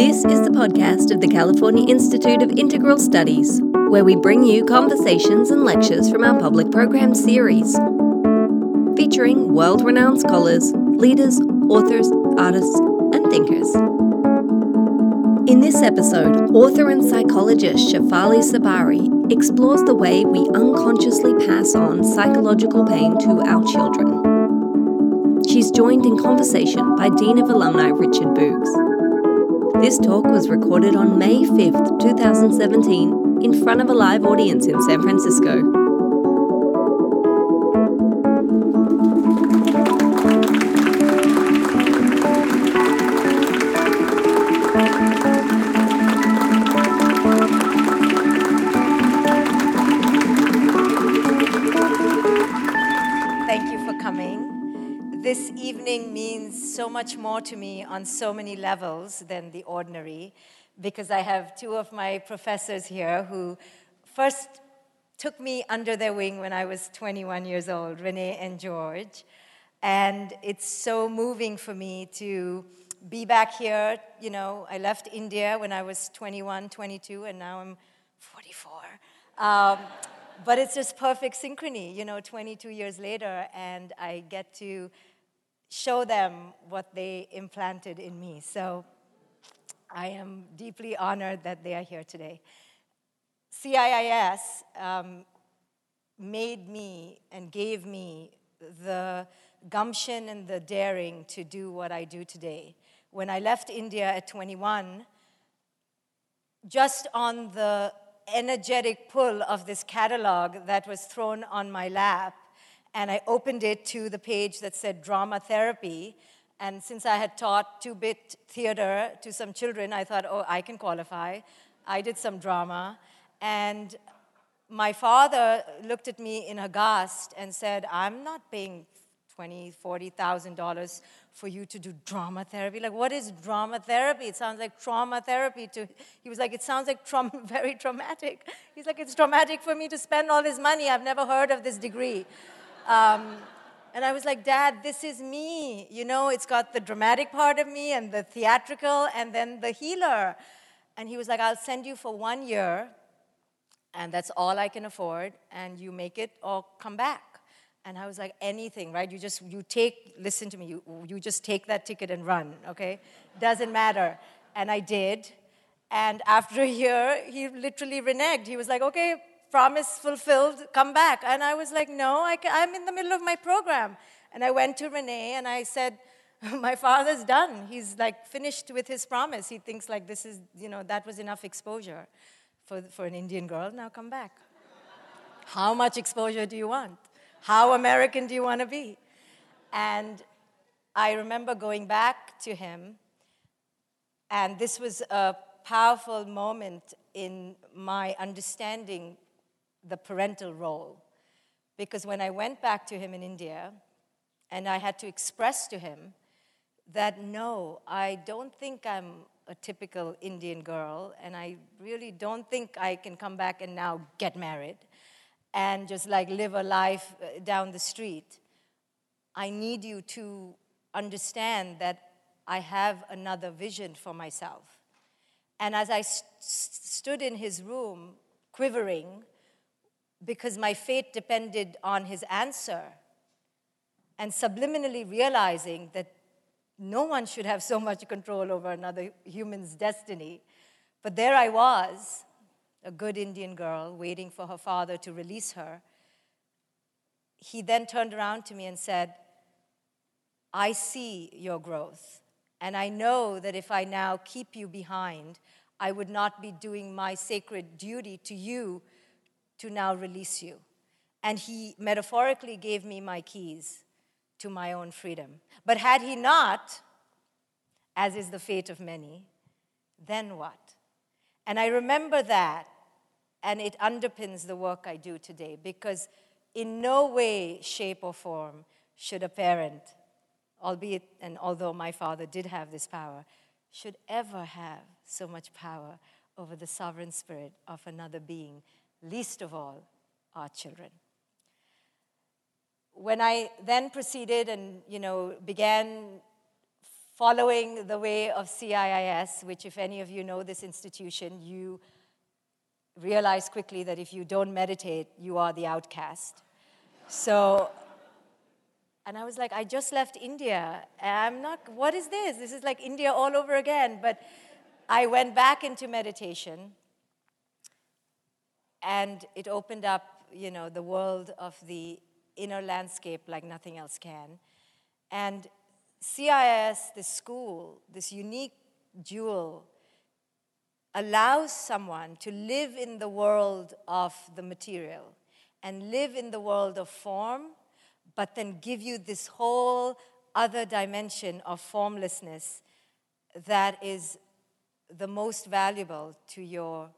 This is the podcast of the California Institute of Integral Studies, where we bring you conversations and lectures from our public program series, featuring world renowned scholars, leaders, authors, artists, and thinkers. In this episode, author and psychologist Shefali Tsabary explores the way we unconsciously pass on psychological pain to our children. She's joined in conversation by Dean of Alumni Richard Boogs. This talk was recorded on May 5th, 2017, in front of a live audience in San Francisco. Much more to me on so many levels than the ordinary because I have two of my professors here who first took me under their wing when I was 21 years old, Renee and George. And it's so moving for me to be back here. You know, I left India when I was 21, 22, and now I'm 44. Um, but it's just perfect synchrony, you know, 22 years later, and I get to show them what they implanted in me. So I am deeply honored that they are here today. CIIS um, made me and gave me the gumption and the daring to do what I do today. When I left India at 21, just on the energetic pull of this catalog that was thrown on my lap, and I opened it to the page that said drama therapy. And since I had taught two bit theater to some children, I thought, oh, I can qualify. I did some drama. And my father looked at me in aghast and said, I'm not paying twenty, forty thousand dollars for you to do drama therapy. Like, what is drama therapy? It sounds like trauma therapy. To he was like, it sounds like traum- very traumatic. He's like, it's traumatic for me to spend all this money. I've never heard of this degree. Um, and I was like, Dad, this is me. You know, it's got the dramatic part of me and the theatrical and then the healer. And he was like, I'll send you for one year, and that's all I can afford, and you make it or come back. And I was like, anything, right? You just, you take, listen to me, you, you just take that ticket and run, okay? Doesn't matter. And I did. And after a year, he literally reneged. He was like, okay, promise fulfilled, come back. And I was like, no, I am in the middle of my program. And I went to Renee and I said, my father's done. He's like finished with his promise. He thinks like this is, you know, that was enough exposure for, for an Indian girl. Now come back. How much exposure do you want? How American do you want to be? And I remember going back to him, and this was a powerful moment in my understanding the parental role. Because when I went back to him in India, and I had to express to him that no, I don't think I'm a typical Indian girl, and I really don't think I can come back and now get married and just like live a life uh, down the street. I need you to understand that I have another vision for myself. And as I st- stood in his room, quivering, because my fate depended on his answer, and subliminally realizing that no one should have so much control over another human's destiny. But there I was, a good Indian girl, waiting for her father to release her. He then turned around to me and said, I see your growth, and I know that if I now keep you behind, I would not be doing my sacred duty to you to now release you. And he metaphorically gave me my keys to my own freedom. But had he not, as is the fate of many, then what? And I remember that, and it underpins the work I do today because in no way, shape, or form should a parent, albeit and although my father did have this power, should ever have so much power over the sovereign spirit of another being, least of all our children. When I then proceeded and you know began following the way of CIIS, which, if any of you know this institution, you realize quickly that if you don't meditate, you are the outcast. So, and I was like, I just left India. I'm not, what is this? This is like India all over again. But I went back into meditation, and it opened up, you know, the world of the inner landscape like nothing else can. And CIIS, this school, this unique jewel, allows someone to live in the world of the material and live in the world of form, but then give you this whole other dimension of formlessness that is the most valuable to your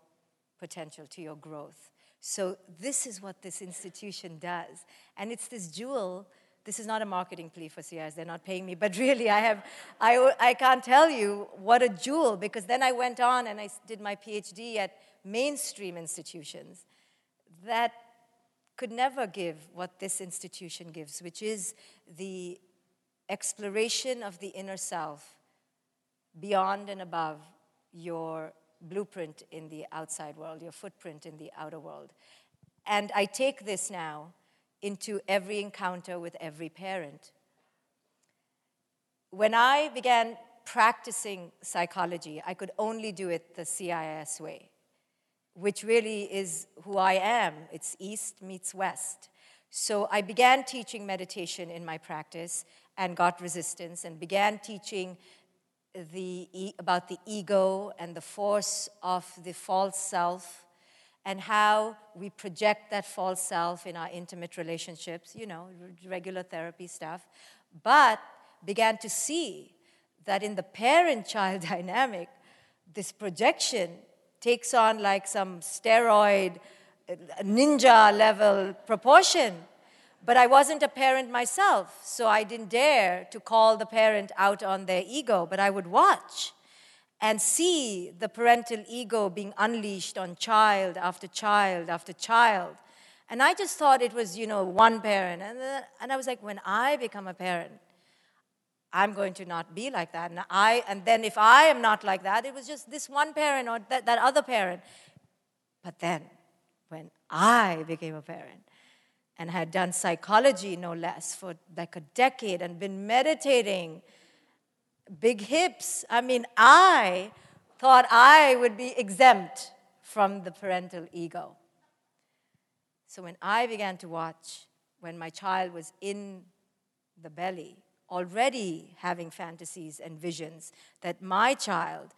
potential, to your growth. So, this is what this institution does. And it's this jewel. This is not a marketing plea for CIIS, they're not paying me, but really, I, have, I, I can't tell you what a jewel, because then I went on and I did my PhD at mainstream institutions that could never give what this institution gives, which is the exploration of the inner self beyond and above your blueprint in the outside world, your footprint in the outer world. And I take this now into every encounter with every parent. When I began practicing psychology, I could only do it the CIIS way, which really is who I am. It's East meets West. So I began teaching meditation in my practice and got resistance and began teaching the, about the ego and the force of the false self and how we project that false self in our intimate relationships, you know, regular therapy stuff, but began to see that in the parent child dynamic, this projection takes on like some steroid, uh, ninja level proportion but I wasn't a parent myself, so I didn't dare to call the parent out on their ego, but I would watch and see the parental ego being unleashed on child after child after child. And I just thought it was, you know, one parent. And, then, and I was like, when I become a parent, I'm going to not be like that. And, I, and then if I am not like that, it was just this one parent or that, that other parent. But then, when I became a parent, and had done psychology no less for like a decade and been meditating. Big hips. I mean, I thought I would be exempt from the parental ego. So when I began to watch, when my child was in the belly, already having fantasies and visions, that my child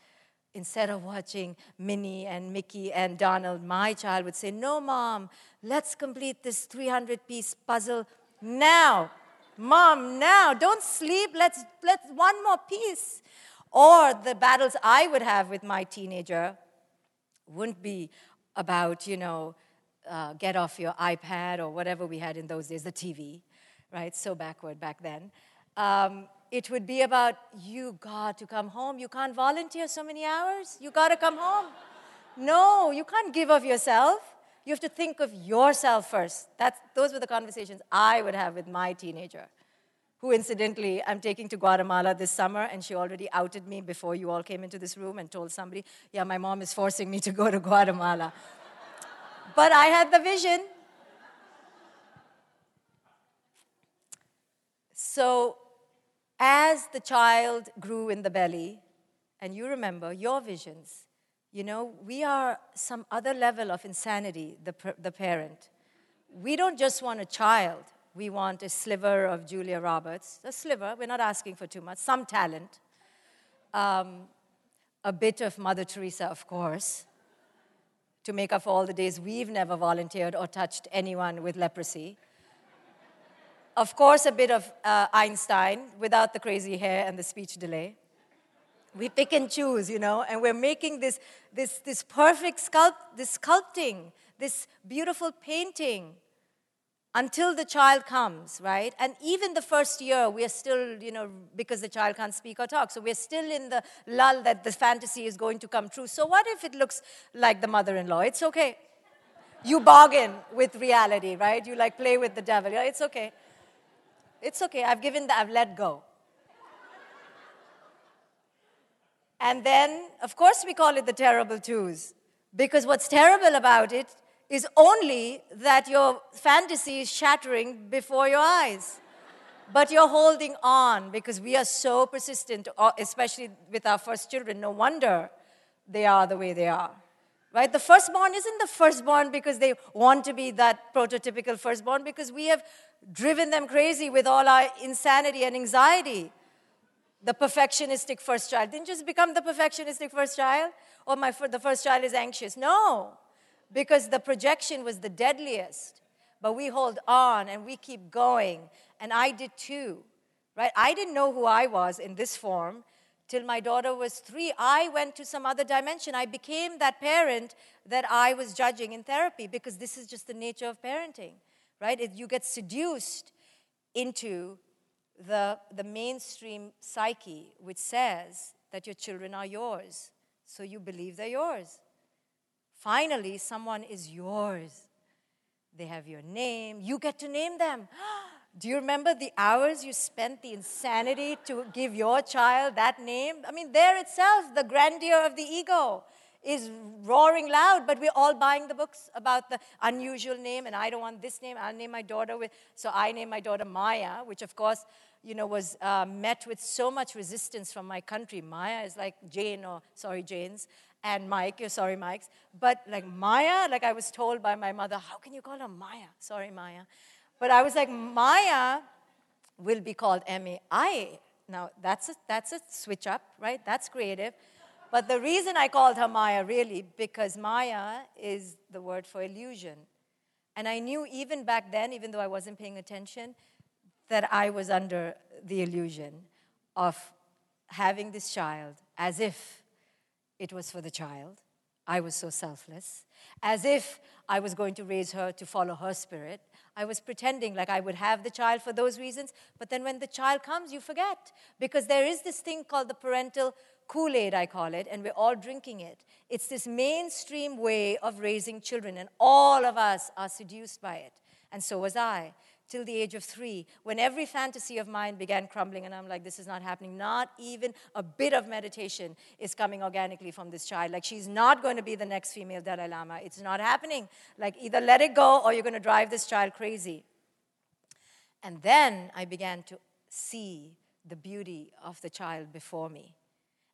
instead of watching Minnie and Mickey and Donald, my child would say, No, mom, let's complete this 300 piece puzzle now. Mom, now, don't sleep, let's, let's one more piece. Or the battles I would have with my teenager wouldn't be about, you know, uh, get off your iPad or whatever we had in those days, the TV, right? So backward back then. Um, it would be about you got to come home. You can't volunteer so many hours. You got to come home. No, you can't give of yourself. You have to think of yourself first. That's, those were the conversations I would have with my teenager, who incidentally I'm taking to Guatemala this summer, and she already outed me before you all came into this room and told somebody, yeah, my mom is forcing me to go to Guatemala. but I had the vision. So as the child grew in the belly, and you remember your visions, you know, we are some other level of insanity, the, the parent. We don't just want a child, we want a sliver of Julia Roberts, a sliver, we're not asking for too much, some talent, um, a bit of Mother Teresa, of course, to make up for all the days we've never volunteered or touched anyone with leprosy. Of course, a bit of uh, Einstein without the crazy hair and the speech delay. We pick and choose, you know, and we're making this, this, this perfect sculpt, this sculpting, this beautiful painting until the child comes, right? And even the first year, we're still, you know, because the child can't speak or talk. So we're still in the lull that the fantasy is going to come true. So what if it looks like the mother in law? It's okay. You bargain with reality, right? You like play with the devil. It's okay. It's okay. I've given I've let go. And then, of course, we call it the terrible twos. Because what's terrible about it is only that your fantasy is shattering before your eyes. But you're holding on because we are so persistent, uh, especially with our first children. No wonder they are the way they are. Right? The firstborn isn't the firstborn because they want to be that prototypical firstborn, because we have driven them crazy with all our insanity and anxiety. The perfectionistic first child didn't just become the perfectionistic first child, or my, the first child is anxious. No, because the projection was the deadliest. But we hold on and we keep going. And I did too, right? I didn't know who I was in this form till my daughter was three, I went to some other dimension. I became that parent that I was judging in therapy because this is just the nature of parenting, right? It, you get seduced into the, the mainstream psyche, which says that your children are yours. So you believe they're yours. Finally, someone is yours. They have your name. You get to name them. Do you remember the hours you spent, the insanity to give your child that name? I mean, there itself, the grandeur of the ego is roaring loud, but we're all buying the books about the unusual name, and I don't want this name. I'll name my daughter with, so I named my daughter Maya, which of course, you know, was uh, met with so much resistance from my country. Maya is like Jane, or sorry, Jane's, and Mike, you're sorry, Mike's. But like Maya, like I was told by my mother, how can you call her Maya? Sorry, Maya. But I was like, Maya will be called M A I. Now, that's a, that's a switch up, right? That's creative. But the reason I called her Maya really, because Maya is the word for illusion. And I knew even back then, even though I wasn't paying attention, that I was under the illusion of having this child as if it was for the child. I was so selfless. As if I was going to raise her to follow her spirit. I was pretending like I would have the child for those reasons, but then when the child comes, you forget. Because there is this thing called the parental Kool Aid, I call it, and we're all drinking it. It's this mainstream way of raising children, and all of us are seduced by it. And so was I till the age of three, when every fantasy of mine began crumbling, and I'm like, this is not happening. Not even a bit of meditation is coming organically from this child. Like, she's not going to be the next female Dalai Lama. It's not happening. Like, either let it go or you're going to drive this child crazy. And then I began to see the beauty of the child before me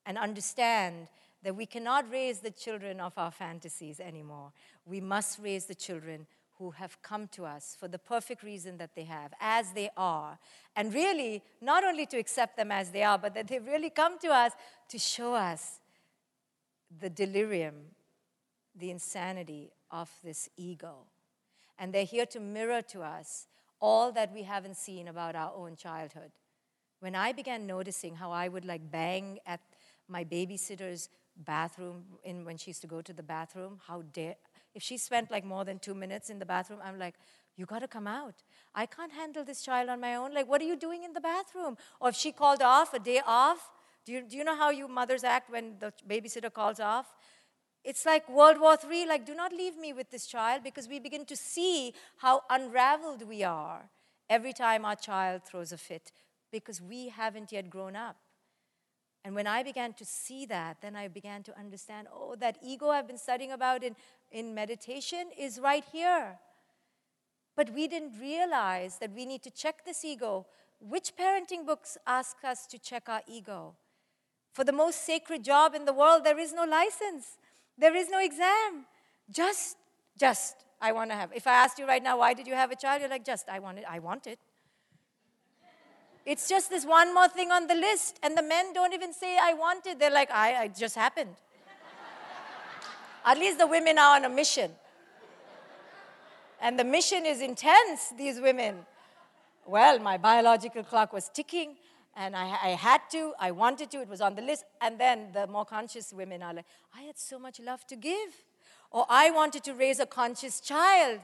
and understand that we cannot raise the children of our fantasies anymore. We must raise the children who have come to us for the perfect reason that they have, as they are. And really, not only to accept them as they are, but that they've really come to us to show us the delirium, the insanity of this ego. And they're here to mirror to us all that we haven't seen about our own childhood. When I began noticing how I would like bang at my babysitter's bathroom in, when she used to go to the bathroom, how dare if she spent like more than two minutes in the bathroom, I'm like, you got to come out. I can't handle this child on my own. Like, what are you doing in the bathroom? Or if she called off a day off, do you, do you know how you mothers act when the babysitter calls off? It's like World War III, like, do not leave me with this child because we begin to see how unraveled we are every time our child throws a fit because we haven't yet grown up. And when I began to see that, then I began to understand oh, that ego I've been studying about in, in meditation is right here. But we didn't realize that we need to check this ego. Which parenting books ask us to check our ego? For the most sacred job in the world, there is no license, there is no exam. Just, just, I want to have. If I asked you right now, why did you have a child? You're like, just, I want it, I want it. It's just this one more thing on the list. And the men don't even say, I want it. They're like, I, it just happened. At least the women are on a mission. And the mission is intense, these women. Well, my biological clock was ticking, and I, I, had to, I wanted to, it was on the list. And then the more conscious women are like, I had so much love to give. Or I wanted to raise a conscious child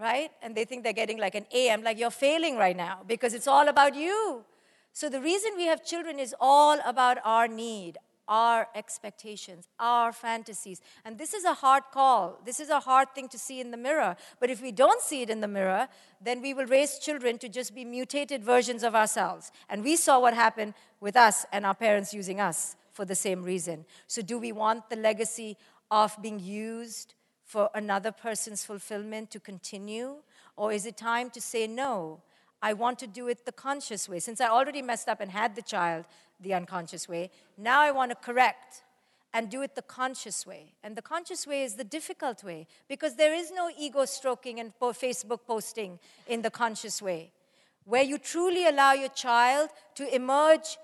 right? And they think they're getting like an A. I'm like, you're failing right now because it's all about you. So the reason we have children is all about our need, our expectations, our fantasies. And this is a hard call. This is a hard thing to see in the mirror. But if we don't see it in the mirror, then we will raise children to just be mutated versions of ourselves. And we saw what happened with us and our parents using us for the same reason. So, do we want the legacy of being used for another person's fulfillment to continue? Or is it time to say no? I want to do it the conscious way. Since I already messed up and had the child the unconscious way, now I want to correct and do it the conscious way. And the conscious way is the difficult way because there is no ego stroking and Facebook posting in the conscious way, where you truly allow your child to emerge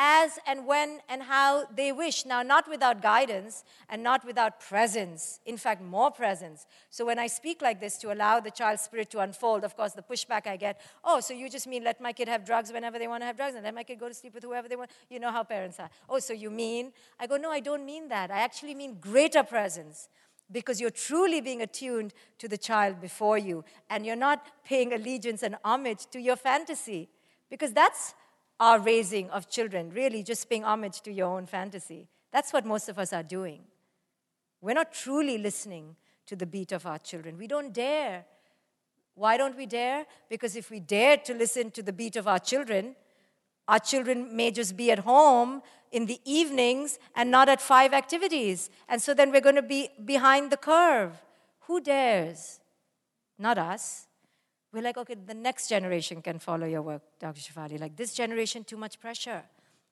as and when and how they wish. Now, not without guidance and not without presence, in fact, more presence. So, when I speak like this to allow the child's spirit to unfold, of course, the pushback I get oh, so you just mean let my kid have drugs whenever they want to have drugs and let my kid go to sleep with whoever they want? You know how parents are. Oh, so you mean? I go, no, I don't mean that. I actually mean greater presence because you're truly being attuned to the child before you and you're not paying allegiance and homage to your fantasy because that's our raising of children, really just paying homage to your own fantasy. That's what most of us are doing. We're not truly listening to the beat of our children. We don't dare. Why don't we dare? Because if we dare to listen to the beat of our children, our children may just be at home in the evenings and not at five activities. And so then we're going to be behind the curve. Who dares? Not us. We're like, okay, the next generation can follow your work, Dr. Shefali. Like, this generation, too much pressure.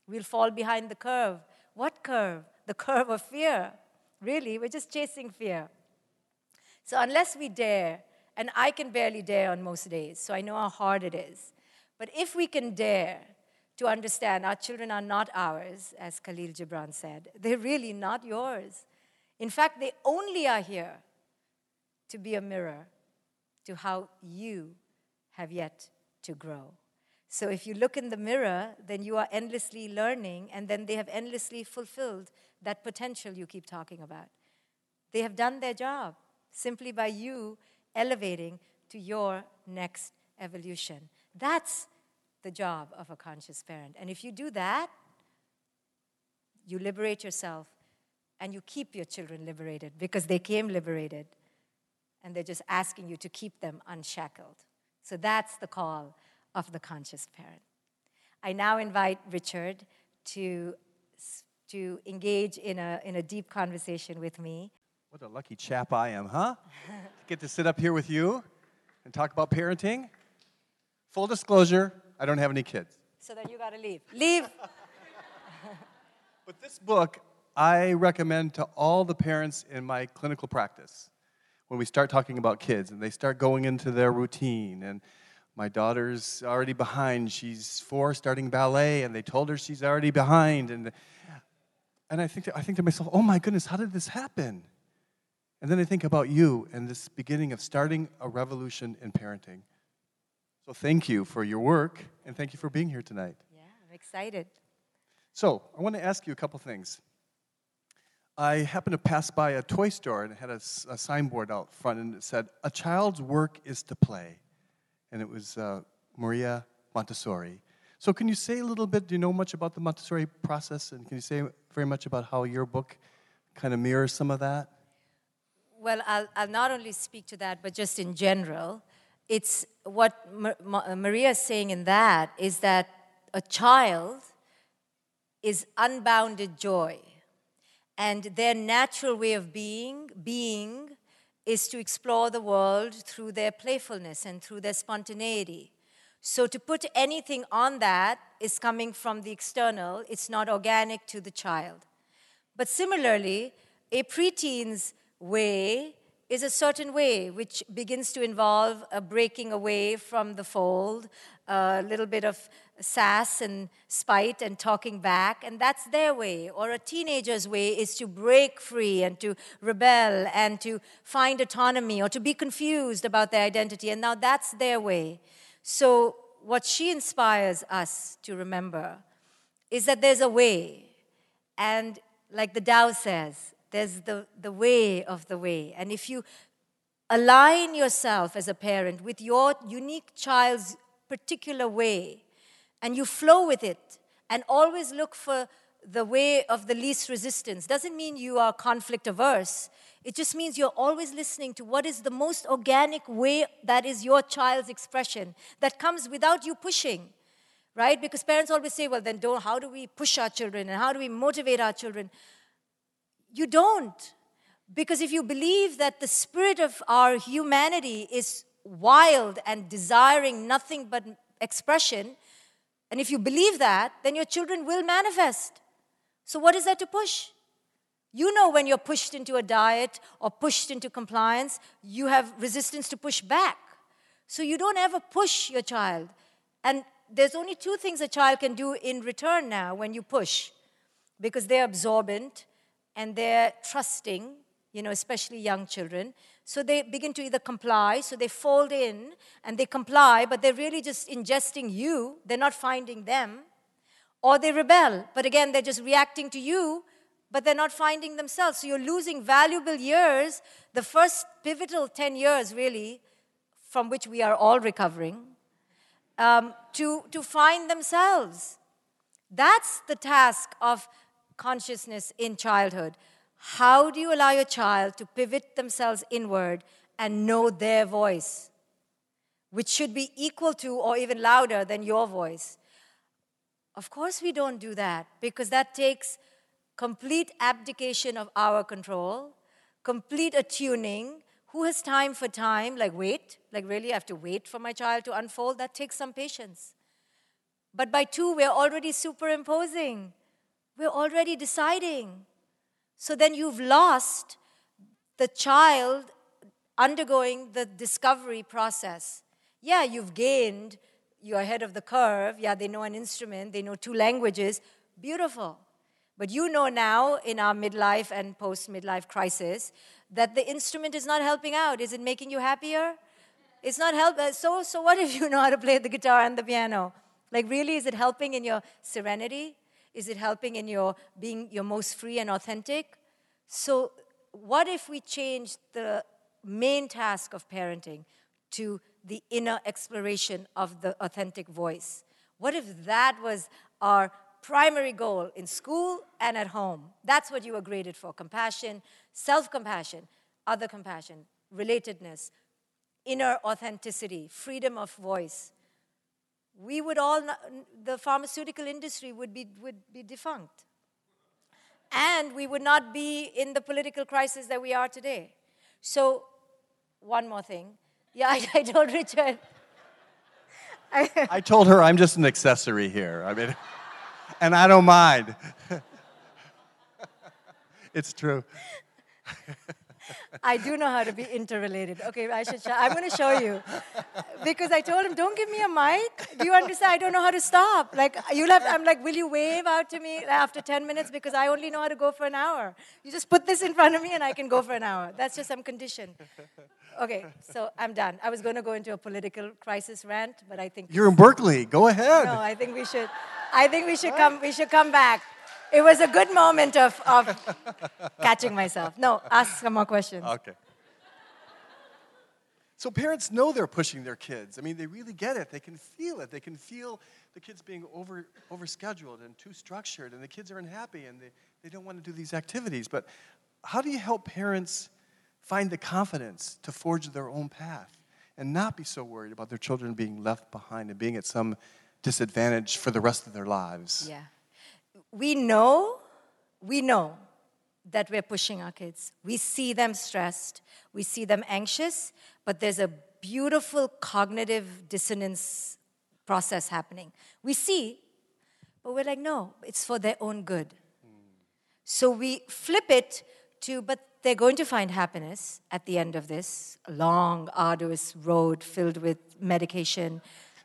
We'll fall behind the curve. What curve? The curve of fear. Really, we're just chasing fear. So, unless we dare, and I can barely dare on most days, so I know how hard it is. But if we can dare to understand our children are not ours, as Kahlil Gibran said, they're really not yours. In fact, they only are here to be a mirror to how you have yet to grow. So if you look in the mirror, then you are endlessly learning, and then they have endlessly fulfilled that potential you keep talking about. They have done their job simply by you elevating to your next evolution. That's the job of a conscious parent. And if you do that, you liberate yourself and you keep your children liberated because they came liberated and they're just asking you to keep them unshackled. So that's the call of the conscious parent. I now invite Richard to, to engage in a, in a deep conversation with me. What a lucky chap I am, huh? Get to sit up here with you and talk about parenting. Full disclosure, I don't have any kids. So then you gotta leave. Leave! but this book, I recommend to all the parents in my clinical practice when we start talking about kids and they start going into their routine. And my daughter's already behind. She's four starting ballet and they told her she's already behind. And and i think to, i think to myself oh my goodness how did this happen? And then i think about you and this beginning of starting a revolution in parenting. So thank you for your work and thank you for being here tonight. Yeah i'm excited. So i want to ask you a couple things I happened to pass by a toy store and it had a, a, signboard out front and it said, A child's work is to play. And it was uh, Maria Montessori. So, can you say a little bit? Do you know much about the Montessori process? And can you say very much about how your book kind of mirrors some of that? Well, I'll, I'll not only speak to that, but just in general. It's what Maria is saying in that is that a child is unbounded joy and their natural way of being, being is to explore the world through their playfulness and through their spontaneity. So to put anything on that is coming from the external, it's not organic to the child. But similarly, a preteen's way is a certain way, which begins to involve a breaking away from the fold, a little bit of sass and spite and talking back, and that's their way. Or a teenager's way is to break free and to rebel and to find autonomy or to be confused about their identity, and now that's their way. So, what she inspires us to remember is that there's a way, and like the Tao says, there's the, the way of the way. And if you align yourself as a parent with your unique child's particular way, and you flow with it and always look for the way of the least resistance doesn't mean you are conflict averse. It just means you're always listening to what is the most organic way that is your child's expression that comes without you pushing, right? Because parents always say, well, then don't, how do we push our children and how do we motivate our children? You don't. Because if you believe that the spirit of our humanity is wild and desiring nothing but expression, and if you believe that, then your children will manifest. So, what is there to push? You know when you're pushed into a diet or pushed into compliance, you have resistance to push back. So, you don't ever push your child. And there's only two things a child can do in return now when you push because they're absorbent and they're trusting, you know, especially young children. So they begin to either comply, so they fold in and they comply, but they're really just ingesting you, they're not finding them, or they rebel, but again, they're just reacting to you, but they're not finding themselves. So you're losing valuable years, the first pivotal 10 years, really, from which we are all recovering, um, to, to find themselves. That's the task of consciousness in childhood. How do you allow your child to pivot themselves inward and know their voice, which should be equal to or even louder than your voice? Of course, we don't do that because that takes complete abdication of our control, complete attuning. Who has time for time? Like, wait, like, really, I have to wait for my child to unfold? That takes some patience. But by two, we're already superimposing, we're already deciding. So then you've lost the child undergoing the discovery process. Yeah, you've gained, you're ahead of the curve. Yeah, they know an instrument, they know two languages. Beautiful. But you know now in our midlife and post midlife crisis that the instrument is not helping out. Is it making you happier? It's not help. Uh, so, so what if you know how to play the guitar and the piano? Like, really, is it helping in your serenity? Is it helping in your being your most free and authentic? So, what if we change the main task of parenting to the inner exploration of the authentic voice? What if that was our primary goal in school and at home? That's what you were graded for compassion, self compassion, other compassion, relatedness, inner authenticity, freedom of voice we would all, the pharmaceutical industry would be, would be defunct. And we would not be in the political crisis that we are today. So, one more thing. Yeah, I, I told Richard. I, I told her I'm just an accessory here. I mean, and I don't mind. it's true. I do know how to be interrelated. Okay, I should. Show, I'm going to show you because I told him, "Don't give me a mic." Do you understand? I don't know how to stop. Like you'll have. I'm like, "Will you wave out to me after 10 minutes?" Because I only know how to go for an hour. You just put this in front of me, and I can go for an hour. That's just I'm conditioned. Okay, so I'm done. I was going to go into a political crisis rant, but I think you're in Berkeley. Go ahead. No, I think we should. I think we should come. We should come back it was a good moment of, of catching myself. No, ask some more questions. Okay. So parents know they're pushing their kids. I mean, they really get it. They can feel it. They can feel the kids being over overscheduled and too structured, and the kids are unhappy and they, they don't want to do these activities. But how do you help parents find the confidence to forge their own path and not be so worried about their children being left behind and being at some disadvantage for the rest of their lives? Yeah we know, we know that we're pushing our kids. We see them stressed, we see them anxious, but there's a beautiful cognitive dissonance process happening. We see, but we're like, no, it's for their own good. So we flip it to, but they're going to find happiness at the end of this long, arduous road filled with medication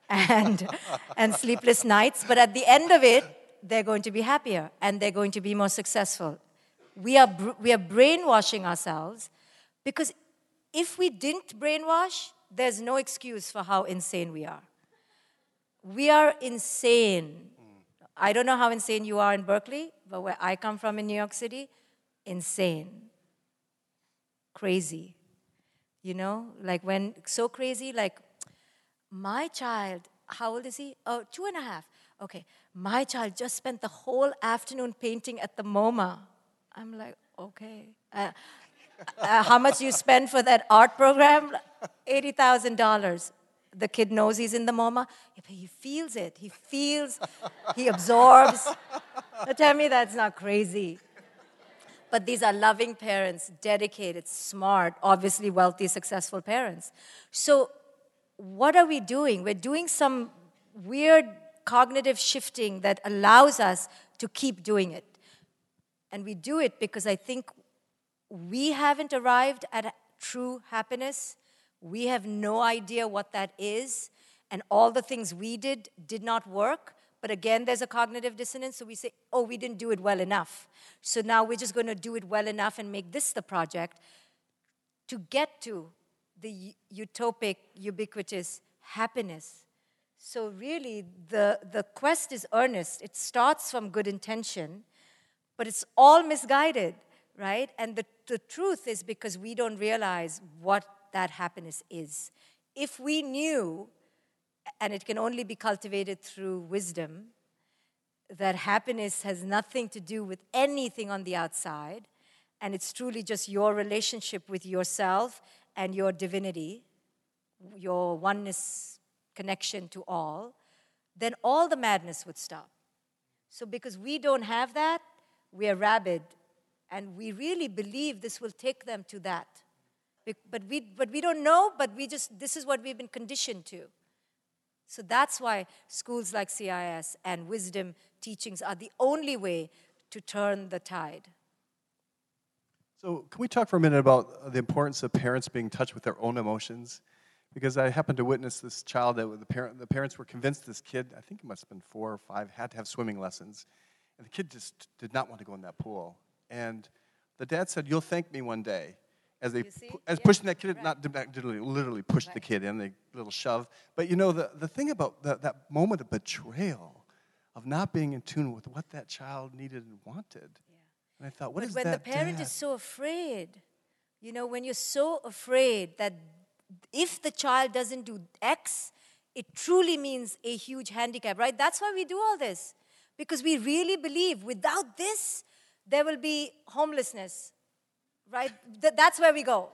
and, and sleepless nights. But at the end of it, they're going to be happier and they're going to be more successful. We are, we are brainwashing ourselves because if we didn't brainwash, there's no excuse for how insane we are. We are insane. I don't know how insane you are in Berkeley, but where I come from in New York City, insane. Crazy. You know, like when so crazy, like my child, how old is he? Oh, two and a half Okay, my child just spent the whole afternoon painting at the MoMA. I'm like, okay. Uh, uh, how much you spend for that art program? $80,000. The kid knows he's in the MoMA. He feels it. He feels, he absorbs. Now tell me that's not crazy. But these are loving parents, dedicated, smart, obviously wealthy, successful parents. So, what are we doing? We're doing some weird cognitive shifting that allows us to keep doing it. And we do it because I think we haven't arrived at true happiness. We have no idea what that is. And all the things we did did not work. But again, there's a cognitive dissonance. So we say, oh, we didn't do it well enough. So now we're just going to do it well enough and make this the project to get to the utopic, ubiquitous happiness. So, really, the, the quest is earnest. It starts from good intention, but it's all misguided, right? And the, the truth is because we don't realize what that happiness is. If we knew and it can only be cultivated through wisdom, that happiness has nothing to do with anything on the outside, and it's truly just your relationship with yourself and your divinity, your oneness connection to all, then all the madness would stop. So, because we don't have that, we are rabid, and we really believe this will take them to that. But we, but we don't know, but we just, this is what we've been conditioned to. So that's why schools like CIIS and wisdom teachings are the only way to turn the tide. So, can we talk for a minute about the importance of parents being in touch with their own emotions? Because I happened to witness this child that the, parent, the parents were convinced this kid, I think he must have been four or five, had to have swimming lessons. And the kid just did not want to go in that pool. And the dad said, You'll thank me one day as they pu- as yeah. pushing that kid, right. not literally, literally pushed right. the kid in, the little shove. But you know, the, the thing about the, that moment of betrayal, of not being in tune with what that child needed and wanted. Yeah. And I thought, what but is when that? When the parent dad? is so afraid, you know, when you're so afraid that if the child doesn't do X, it truly means a huge handicap, right? That's why we do all this. Because we really believe without this, there will be homelessness, right? Th- that's where we go.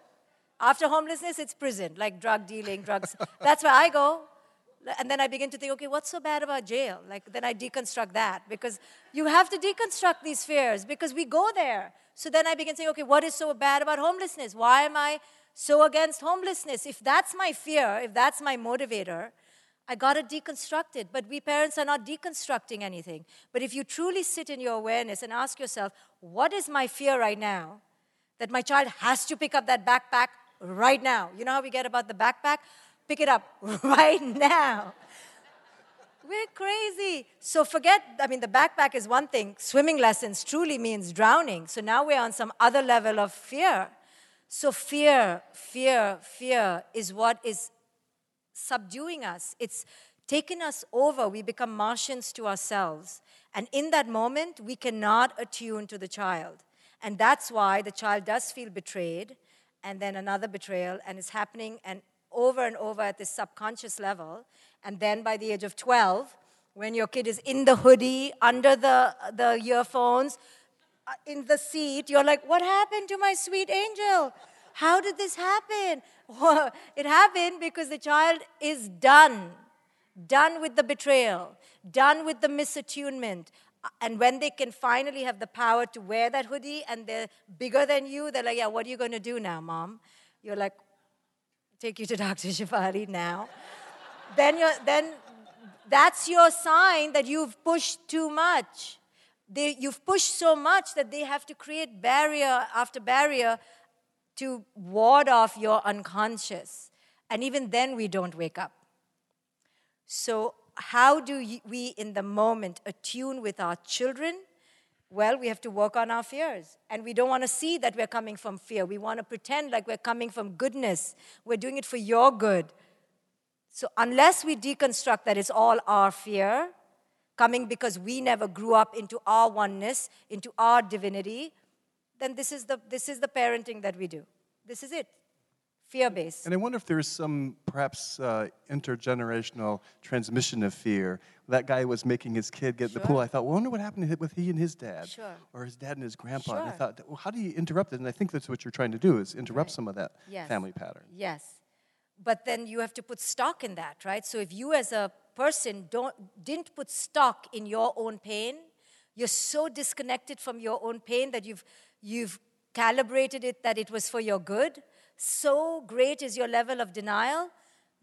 After homelessness, it's prison, like drug dealing, drugs. that's where I go. And then I begin to think, okay, what's so bad about jail? Like, then I deconstruct that because you have to deconstruct these fears because we go there. So then I begin saying, okay, what is so bad about homelessness? Why am I so against homelessness? If that's my fear, if that's my motivator, I got to deconstruct it. But we parents are not deconstructing anything. But if you truly sit in your awareness and ask yourself, what is my fear right now? that my child has to pick up that backpack right now. You know how we get about the backpack? Pick it up right now. We're crazy. So forget, I mean, the backpack is one thing. Swimming lessons truly means drowning. So now we're on some other level of fear. So fear, fear, fear is what is subduing us. It's taken us over. We become Martians to ourselves. And in that moment, we cannot attune to the child. And that's why the child does feel betrayed, and then another betrayal, and it's happening and over and over at this subconscious level. And then by the age of 12, when your kid is in the hoodie, under the, the earphones, Uh, in the seat, you're like, What happened to my sweet angel? How did this happen? it happened because the child is done, done with the betrayal, done with the misattunement, uh, and when they can finally have the power to wear that hoodie and they're bigger than you, they're like, yeah, what are you going to do now, mom? You're like, take you to Dr. Shefali now. then, you're, then that's your sign that you've pushed too much. They, you've pushed so much that they have to create barrier after barrier to ward off your unconscious. And even then, we don't wake up. So how do we, in the moment, attune with our children? Well, we have to work on our fears. And we don't want to see that we're coming from fear. We want to pretend like we're coming from goodness. We're doing it for your good. So, unless we deconstruct that it's all our fear, coming because we never grew up into our oneness, into our divinity, then this is the, this is the parenting that we do. This is it. fear based. And I wonder if there's some perhaps uh, intergenerational transmission of fear. That guy was making his kid get in the pool. I thought, well, I wonder what happened with he and his dad, Sure. or his dad and his grandpa. And I thought, well, how do you interrupt it? And I think that's what you're trying to do is interrupt Right. some of that Yes. family pattern. Yes. But then you have to put stock in that, right? So if you as a person don't didn't put stock in your own pain, you're so disconnected from your own pain that you've you've calibrated it that it was for your good. So great is your level of denial,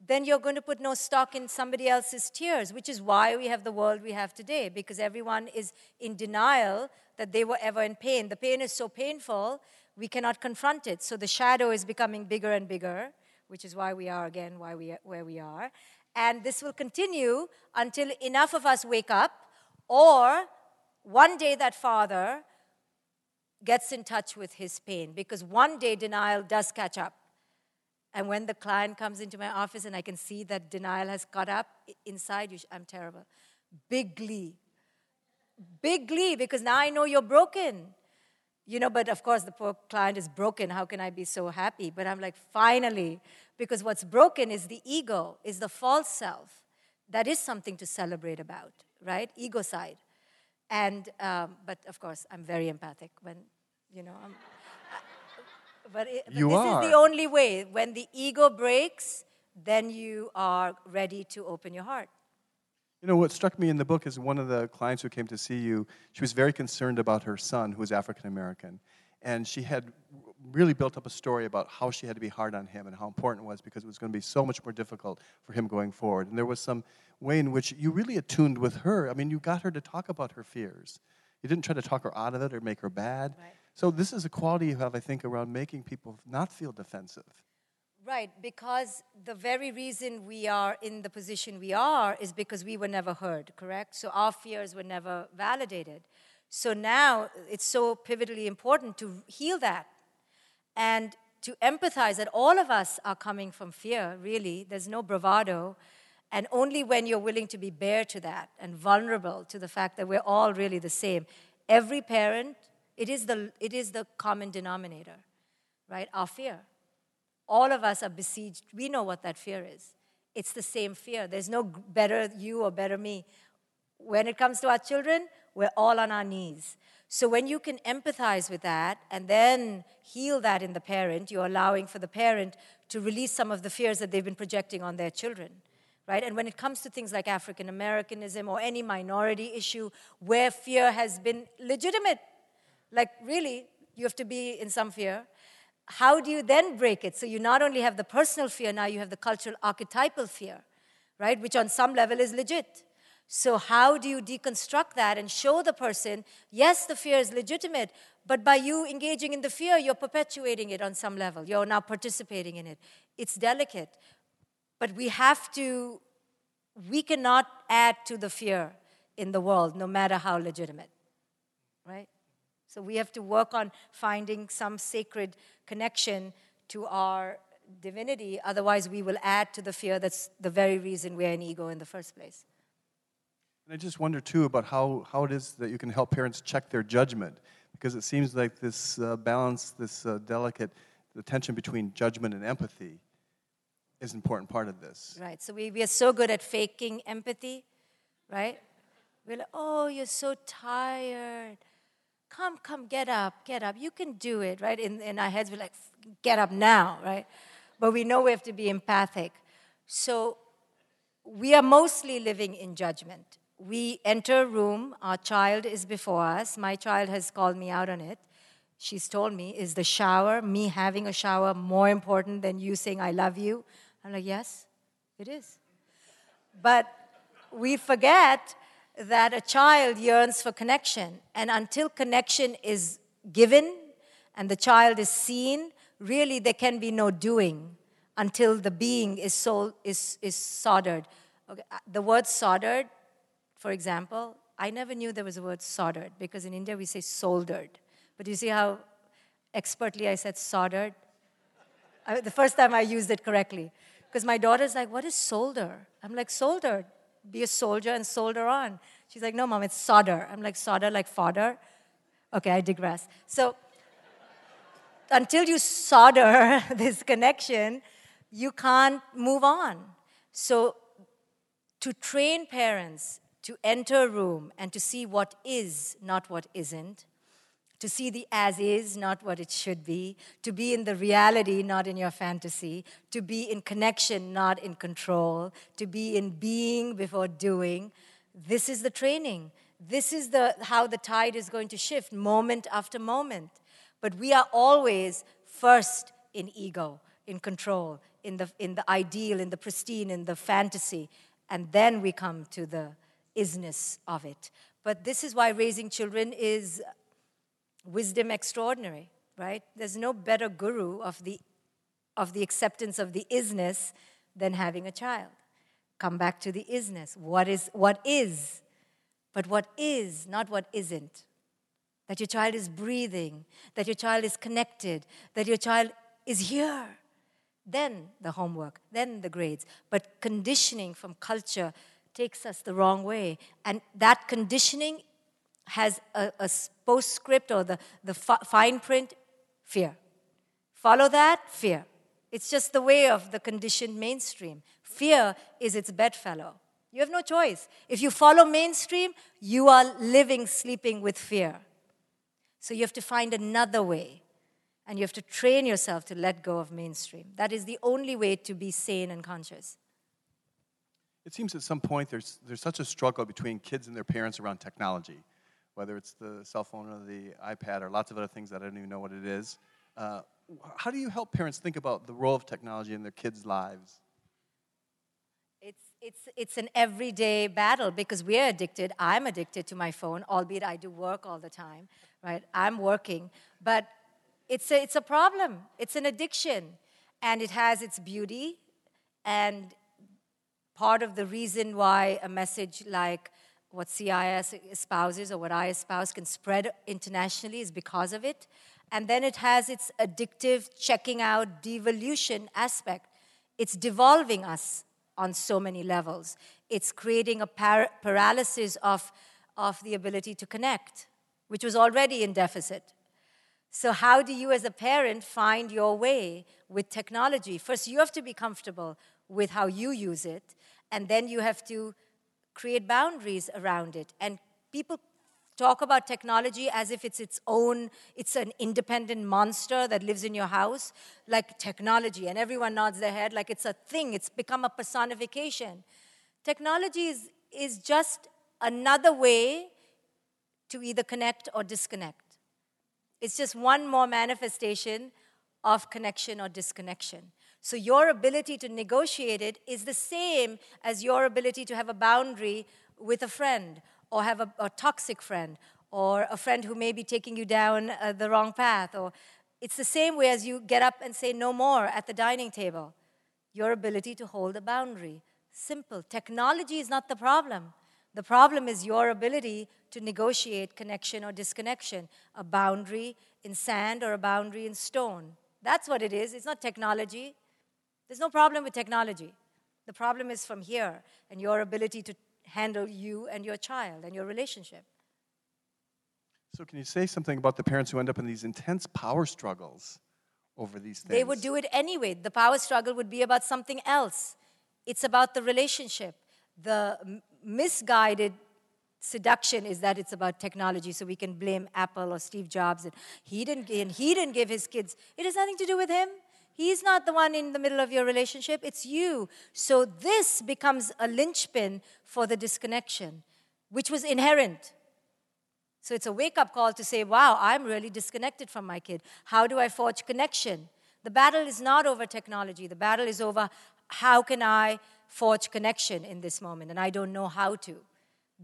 then you're going to put no stock in somebody else's tears, which is why we have the world we have today, because everyone is in denial that they were ever in pain. The pain is so painful, we cannot confront it. So the shadow is becoming bigger and bigger, which is why we are again why we, where we are. And this will continue until enough of us wake up, or one day that father gets in touch with his pain, because one day denial does catch up. And when the client comes into my office and I can see that denial has caught up inside you, I'm terrible. Big glee. Big glee because now I know you're broken. You know, but of course the poor client is broken. How can I be so happy? But I'm like, finally, because what's broken is the ego, is the false self. That is something to celebrate about, right? Ego side. And, um, but of course, I'm very empathic when, you know, I'm, but, it, but this are. is the only way. When the ego breaks, then you are ready to open your heart. You know, what struck me in the book is one of the clients who came to see you, she was very concerned about her son, who was African American. And she had really built up a story about how she had to be hard on him and how important it was because it was going to be so much more difficult for him going forward. And there was some way in which you really attuned with her. I mean, you got her to talk about her fears. You didn't try to talk her out of it or make her bad. Right. So, this is a quality you have, I think, around making people not feel defensive. Right, because the very reason we are in the position we are is because we were never heard, correct? So our fears were never validated. So now it's so pivotally important to heal that and to empathize that all of us are coming from fear, really. There's no bravado. And only when you're willing to be bare to that and vulnerable to the fact that we're all really the same. Every parent, it is the, it is the common denominator, right? Our fear all of us are besieged. We know what that fear is. It's the same fear. There's no better you or better me. When it comes to our children, we're all on our knees. So when you can empathize with that and then heal that in the parent, you're allowing for the parent to release some of the fears that they've been projecting on their children. Right? And when it comes to things like African Americanism or any minority issue where fear has been legitimate, like really, you have to be in some fear how do you then break it? So you not only have the personal fear, now you have the cultural archetypal fear, right? Which on some level is legit. So how do you deconstruct that and show the person, yes, the fear is legitimate, but by you engaging in the fear, you're perpetuating it on some level. You're now participating in it. It's delicate. But we have to, we cannot add to the fear in the world, no matter how legitimate, right? So we have to work on finding some sacred connection to our divinity. Otherwise, we will add to the fear that's the very reason we're an ego in the first place. And I just wonder too about how, how it is that you can help parents check their judgment, because it seems like this uh, balance, this uh, delicate, the tension between judgment and empathy is an important part of this. Right. So we, we are so good at faking empathy, right? We're like, oh, you're so tired. Come, come, get up, get up. You can do it, right? In, in our heads, we're like, get up now, right? But we know we have to be empathic. So we are mostly living in judgment. We enter a room, our child is before us. My child has called me out on it. She's told me, is the shower, me having a shower, more important than you saying, I love you? I'm like, yes, it is. But we forget that a child yearns for connection. And until connection is given and the child is seen, really there can be no doing until the being is, is, is soldered. Okay, uh, the word soldered, for example, I never knew there was a word soldered because in India we say soldered. But you see how expertly I said soldered? I, the first time I used it correctly. Because my daughter's like, what is solder? I'm like, solder. Be a soldier and solder on. She's like, no, mom, it's solder. I'm like, solder like fodder? Okay, I digress. So, until you solder this connection, you can't move on. So, to train parents to enter a room and to see what is, not what isn't, to see the as is, not what it should be, to be in the reality, not in your fantasy, to be in connection, not in control, to be in being before doing. This is the training. This is the, how the tide is going to shift moment after moment. But we are always first in ego, in control, in the, in the ideal, in the pristine, in the fantasy, and then we come to the isness of it. But this is why raising children is wisdom extraordinary, right? There's no better guru of the, of the acceptance of the isness than having a child. Come back to the isness. What is, what is? But what is, not what isn't. That your child is breathing, that your child is connected, that your child is here. Then the homework, then the grades. But conditioning from culture takes us the wrong way. And that conditioning has a, a postscript or the, the fine print fear. Follow that, fear. It's just the way of the conditioned mainstream. Fear is its bedfellow. You have no choice. If you follow mainstream, you are living, sleeping with fear. So you have to find another way. And you have to train yourself to let go of mainstream. That is the only way to be sane and conscious. It seems at some point there's, there's such a struggle between kids and their parents around technology, whether it's the cell phone or the iPad or lots of other things that I don't even know what it is. Uh, how do you help parents think about the role of technology in their kids' lives? It's, it's, it's an everyday battle because we're addicted. I'm addicted to my phone, albeit I do work all the time, right? I'm working. But it's a, it's a problem, it's an addiction. And it has its beauty and part of the reason why a message like what CIIS espouses or what I espouse can spread internationally is because of it. And then it has its addictive checking out devolution aspect. It's devolving us on so many levels. It's creating a par- paralysis of, of the ability to connect, which was already in deficit. So, how do you, as a parent, find your way with technology? First, you have to be comfortable with how you use it and then you have to create boundaries around it. And people talk about technology as if it's its own, it's an independent monster that lives in your house, like technology, and everyone nods their head like it's a thing, it's become a personification. Technology is, is just another way to either connect or disconnect. It's just one more manifestation of connection or disconnection. So your ability to negotiate it is the same as your ability to have a boundary with a friend or have a, a toxic friend or a friend who may be taking you down uh, the wrong path or it's the same way as you get up and say no more at the dining table. Your ability to hold a boundary. Simple. Technology is not the problem. The problem is your ability to negotiate connection or disconnection, a boundary in sand or a boundary in stone. That's what it is. It's not technology. There's no problem with technology. The problem is from here and your ability to handle you and your child and your relationship. So, can you say something about the parents who end up in these intense power struggles over these things? They would do it anyway. The power struggle would be about something else. It's about the relationship. The misguided seduction is that it's about technology, so we can blame Apple or Steve Jobs. And he didn't, and he didn't give his kids. It has nothing to do with him. He's not the one in the middle of your relationship, it's you. So this becomes a linchpin for the disconnection, which was inherent. So it's a wake up call to say, wow, I'm really disconnected from my kid. How do I forge connection? The battle is not over technology, the battle is over how can I forge connection in this moment, and I don't know how to.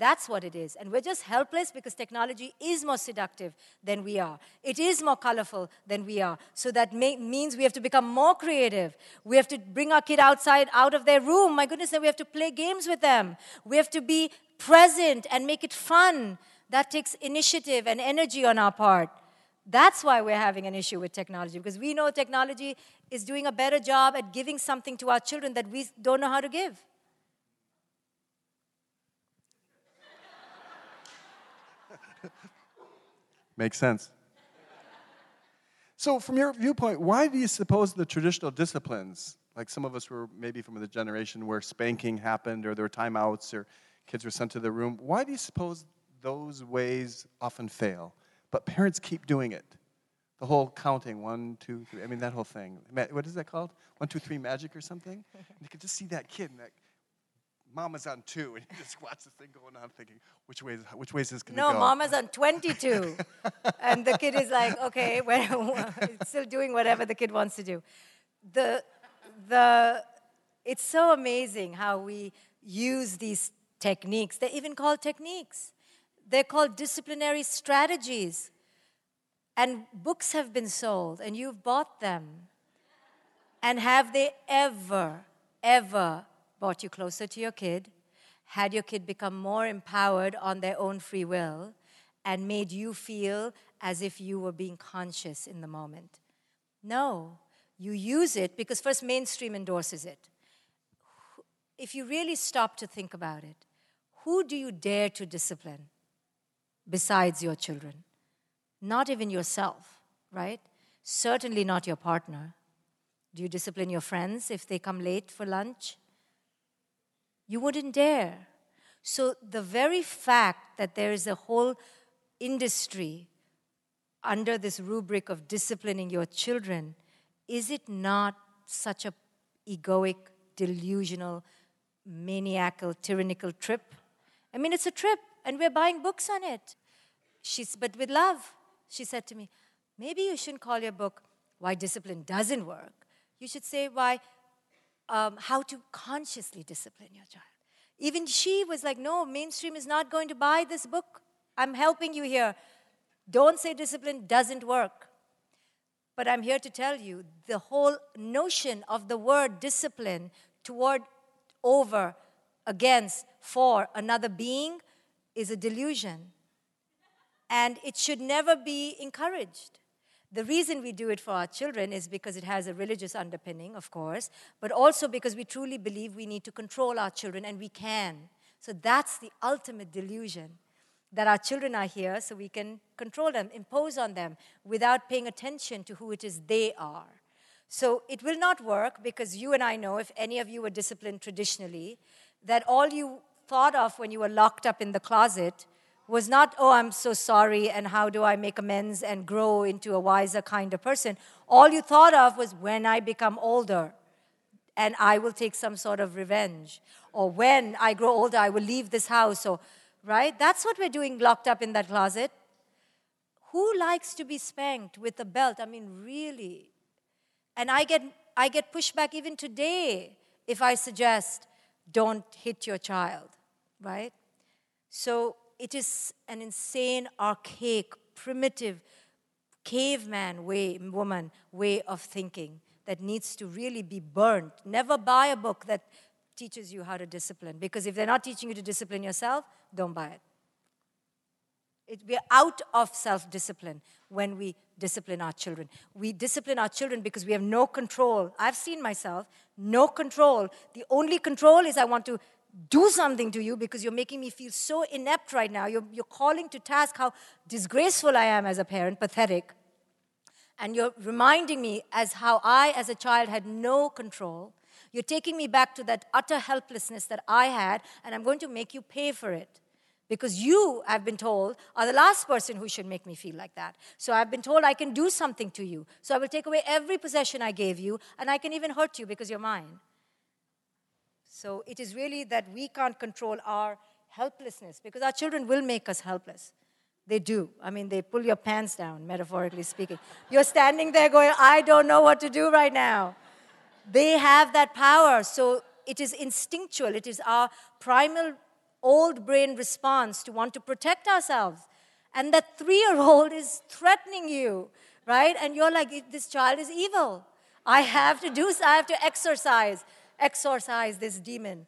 That's what it is. And we're just helpless because technology is more seductive than we are. It is more colorful than we are. So that may, means we have to become more creative. We have to bring our kid outside, out of their room. My goodness, we have to play games with them. We have to be present and make it fun. That takes initiative and energy on our part. That's why we're having an issue with technology because we know technology is doing a better job at giving something to our children that we don't know how to give. Makes sense. So, from your viewpoint, why do you suppose the traditional disciplines, like some of us were maybe from the generation where spanking happened or there were timeouts or kids were sent to the room, why do you suppose those ways often fail? But parents keep doing it. The whole counting, one, two, three, I mean, that whole thing. What is that called? One, two, three magic or something? And you can just see that kid and that mama's on two, and you just watch the thing going on thinking, which way is, which way is this going to go? No, go? mama's on 22. and the kid is like, okay, well, still doing whatever the kid wants to do. The, the, it's so amazing how we use these techniques. They're even called techniques. They're called disciplinary strategies. And books have been sold, and you've bought them. And have they ever, ever brought you closer to your kid, had your kid become more empowered on their own free will, and made you feel as if you were being conscious in the moment? No. You use it because first mainstream endorses it. If you really stop to think about it, who do you dare to discipline besides your children? Not even yourself, right? Certainly not your partner. Do you discipline your friends if they come late for lunch? You wouldn't dare. So, the very fact that there is a whole industry under this rubric of disciplining your children, is it not such a egoic, delusional, maniacal, tyrannical trip? I mean, it's a trip, and we're buying books on it. She's, but with love, she said to me, maybe you shouldn't call your book Why Discipline Doesn't Work. You should say why, um, how to consciously discipline your child. Even she was like, no, mainstream is not going to buy this book. I'm helping you here. Don't say discipline doesn't work. But I'm here to tell you the whole notion of the word discipline toward, over, against, for another being is a delusion. And it should never be encouraged. The reason we do it for our children is because it has a religious underpinning, of course, but also because we truly believe we need to control our children, and we can. So that's the ultimate delusion that our children are here so we can control them, impose on them without paying attention to who it is they are. So it will not work because you and I know, if any of you were disciplined traditionally, that all you thought of when you were locked up in the closet was not, oh, I'm so sorry, and how do I make amends and grow into a wiser, kinder person. All you thought of was when I become older and I will take some sort of revenge. Or when I grow older, I will leave this house. Or, right? That's what we're doing locked up in that closet. Who likes to be spanked with a belt? I mean, really? And I get, I get pushback even today if I suggest don't hit your child, right? So it is an insane, archaic, primitive, caveman way, woman way of thinking that needs to really be burnt. Never buy a book that teaches you how to discipline, because if they're not teaching you to discipline yourself, don't buy it. it we're out of self discipline when we discipline our children. We discipline our children because we have no control. I've seen myself, no control. The only control is I want to do something to you because you're making me feel so inept right now. You're, you're calling to task how disgraceful I am as a parent, pathetic. And you're reminding me as how I, as a child, had no control. You're taking me back to that utter helplessness that I had, and I'm going to make you pay for it. Because you, I've been told, are the last person who should make me feel like that. So I've been told I can do something to you. So I will take away every possession I gave you, and I can even hurt you because you're mine. So it is really that we can't control our helplessness because our children will make us helpless. They do. I mean, they pull your pants down, metaphorically speaking. You're standing there going, I don't know what to do right now. They have that power. So it is instinctual, it is our primal old brain response to want to protect ourselves. And that three year old is threatening you, right? And you're like, this child is evil. I have to do, I have to exercise exorcise this demon.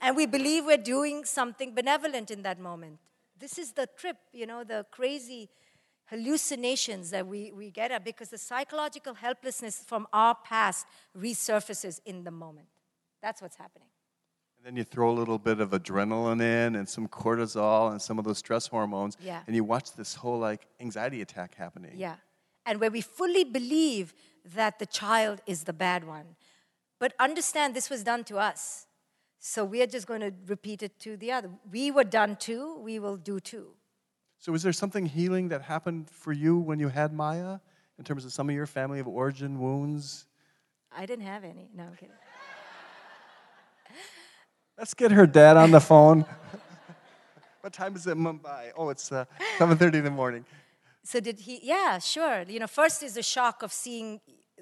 And we believe we're doing something benevolent in that moment. This is the trip, you know, the crazy hallucinations that we, we get at because the psychological helplessness from our past resurfaces in the moment. That's what's happening. And then you throw a little bit of adrenaline in and some cortisol and some of those stress hormones. Yeah. And you watch this whole like anxiety attack happening. Yeah. and where we fully believe that the child is the bad one. But understand this was done to us. So we are just going to repeat it to the other. We were done too, we will do too. So, is there something healing that happened for you when you had Maya in terms of some of your family of origin wounds? I didn't have any. No, I'm kidding. Let's get her dad on the phone. what time is it in Mumbai? Oh, it's uh, 7.30 in the morning. So did he? Yeah, sure. You know, first is the shock of seeing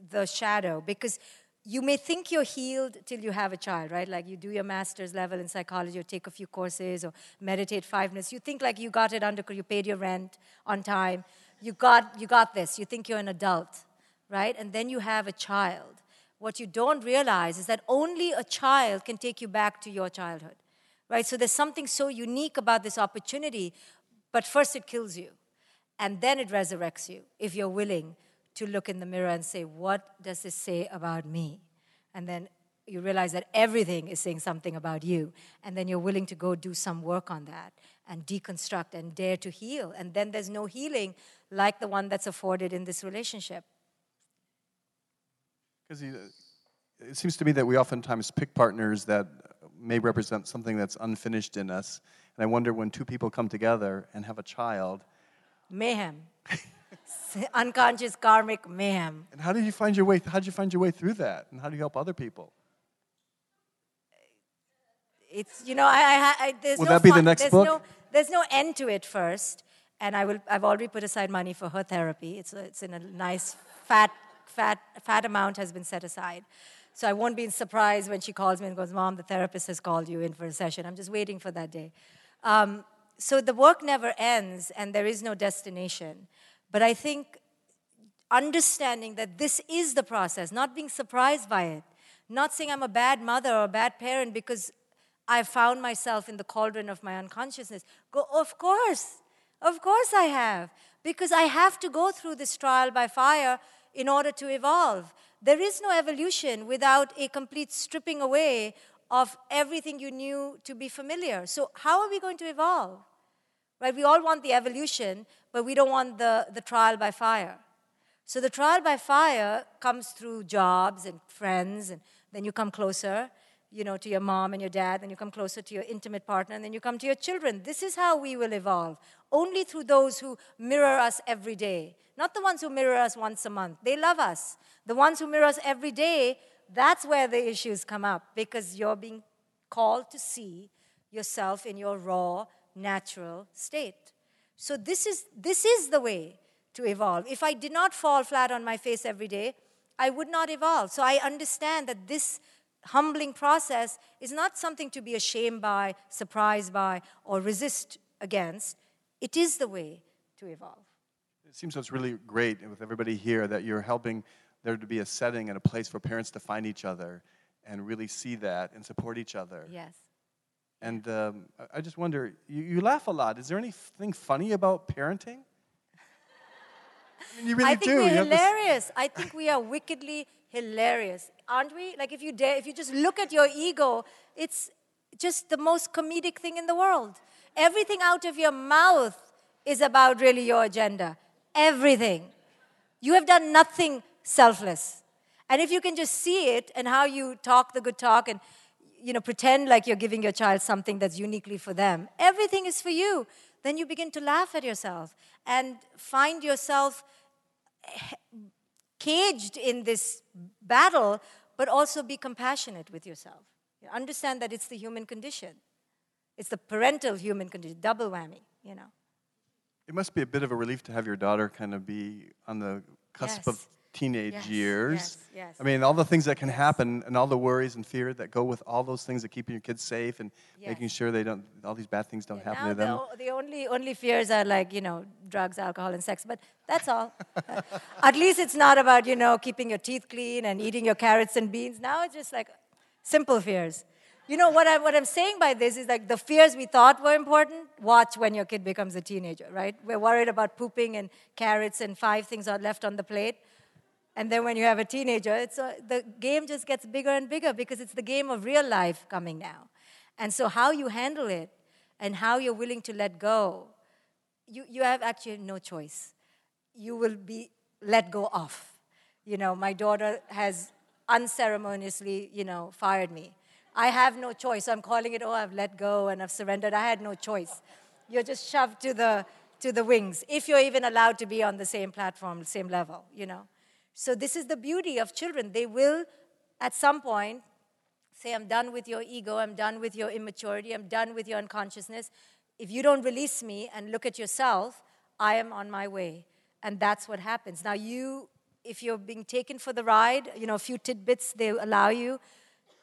the shadow because you may think you're healed till you have a child, right? Like you do your master's level in psychology or take a few courses or meditate five minutes. You think like you got it under, you paid your rent on time. You got, you got this. You think you're an adult, right? And then you have a child. What you don't realize is that only a child can take you back to your childhood, right? So there's something so unique about this opportunity, but first it kills you. And then it resurrects you if you're willing to look in the mirror and say, What does this say about me? And then you realize that everything is saying something about you. And then you're willing to go do some work on that and deconstruct and dare to heal. And then there's no healing like the one that's afforded in this relationship. Because it seems to me that we oftentimes pick partners that may represent something that's unfinished in us. And I wonder when two people come together and have a child. Mayhem. unconscious karmic mayhem. And how did you find your way? How did you find your way through that? And how do you help other people? It's you know I, I, I there's will no that be fun, the next there's book? No, there's no end to it first, and I will. I've already put aside money for her therapy. It's a, it's in a nice fat fat fat amount has been set aside. So I won't be surprised when she calls me and goes, Mom, the therapist has called you in for a session. I'm just waiting for that day. Um, so the work never ends and there is no destination. But I think understanding that this is the process, not being surprised by it, not saying I'm a bad mother or a bad parent because I found myself in the cauldron of my unconsciousness. Go, of course, of course I have, because I have to go through this trial by fire in order to evolve. There is no evolution without a complete stripping away of everything you knew to be familiar. So, how are we going to evolve? Right? We all want the evolution, but we don't want the, the trial by fire. So the trial by fire comes through jobs and friends, and then you come closer, you know, to your mom and your dad, then you come closer to your intimate partner, and then you come to your children. This is how we will evolve. Only through those who mirror us every day. Not the ones who mirror us once a month. They love us. The ones who mirror us every day, that's where the issues come up because you're being called to see yourself in your raw, natural state. So this is, this is the way to evolve. If I did not fall flat on my face every day, I would not evolve. So I understand that this humbling process is not something to be ashamed by, surprised by, or resist against. It is the way to evolve. It seems so it's really great with everybody here that you're helping there to be a setting and a place for parents to find each other and really see that and support each other. Yes. And um, I just wonder, you, you, laugh a lot. Is there anything funny about parenting? I mean, you really I think do. we're you hilarious. I think we are wickedly hilarious, aren't we? Like if you dare, if you just look at your ego, it's just the most comedic thing in the world. Everything out of your mouth is about really your agenda. Everything. You have done nothing selfless. And if you can just see it and how you talk the good talk and you know, pretend like you're giving your child something that's uniquely for them. Everything is for you. Then you begin to laugh at yourself and find yourself caged in this battle, but also be compassionate with yourself. Understand that it's the human condition. It's the parental human condition, double whammy, you know. It must be a bit of a relief to have your daughter kind of be on the cusp yes. of teenage yes, years. Yes, yes. I mean, all the things that can happen and all the worries and fear that go with all those things that keeping your kids safe and making sure they don't, all these bad things don't yeah, happen to them. The, the only, only fears are like, you know, drugs, alcohol, and sex, but that's all. At least it's not about, you know, keeping your teeth clean and eating your carrots and beans. Now it's just like simple fears. You know, what, I, what I'm saying by this is like the fears we thought were important, watch when your kid becomes a teenager, right? We're worried about pooping and carrots and five things are left on the plate. And then when you have a teenager, it's a, the game just gets bigger and bigger because it's the game of real life coming now. And so, how you handle it and how you're willing to let go, you, you have actually no choice. You will be let go off. You know, my daughter has unceremoniously, you know, fired me. I have no choice. I'm calling it, oh, I've let go and I've surrendered. I had no choice. You're just shoved to the, to the wings, if you're even allowed to be on the same platform, same level, you know. So this is the beauty of children. They will, at some point, say, I'm done with your ego, I'm done with your immaturity, I'm done with your unconsciousness. If you don't release me and look at yourself, I am on my way. And that's what happens. Now, you, if you're being taken for the ride, you know, a few tidbits they allow you,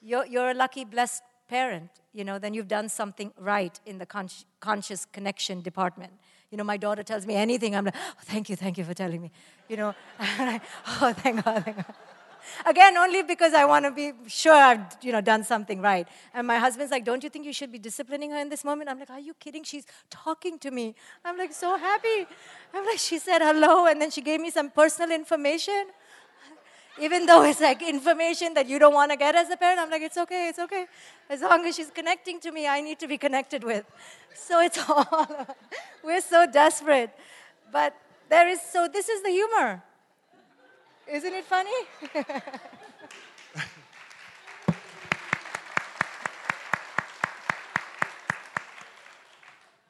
you're, you're a lucky, blessed parent, you know, then you've done something right in the con- conscious connection department. You know, my daughter tells me anything, I'm like, oh, thank you, thank you for telling me. You know, oh, thank God, thank God. Again, only because I want to be sure I've you know, done something right. And my husband's like, Don't you think you should be disciplining her in this moment? I'm like, Are you kidding? She's talking to me. I'm like, So happy. I'm like, She said hello, and then she gave me some personal information. Even though it's like information that you don't want to get as a parent, I'm like, It's okay, it's okay. As long as she's connecting to me, I need to be connected with. So it's all, we're so desperate. But there is, so this is the humor. Isn't it funny?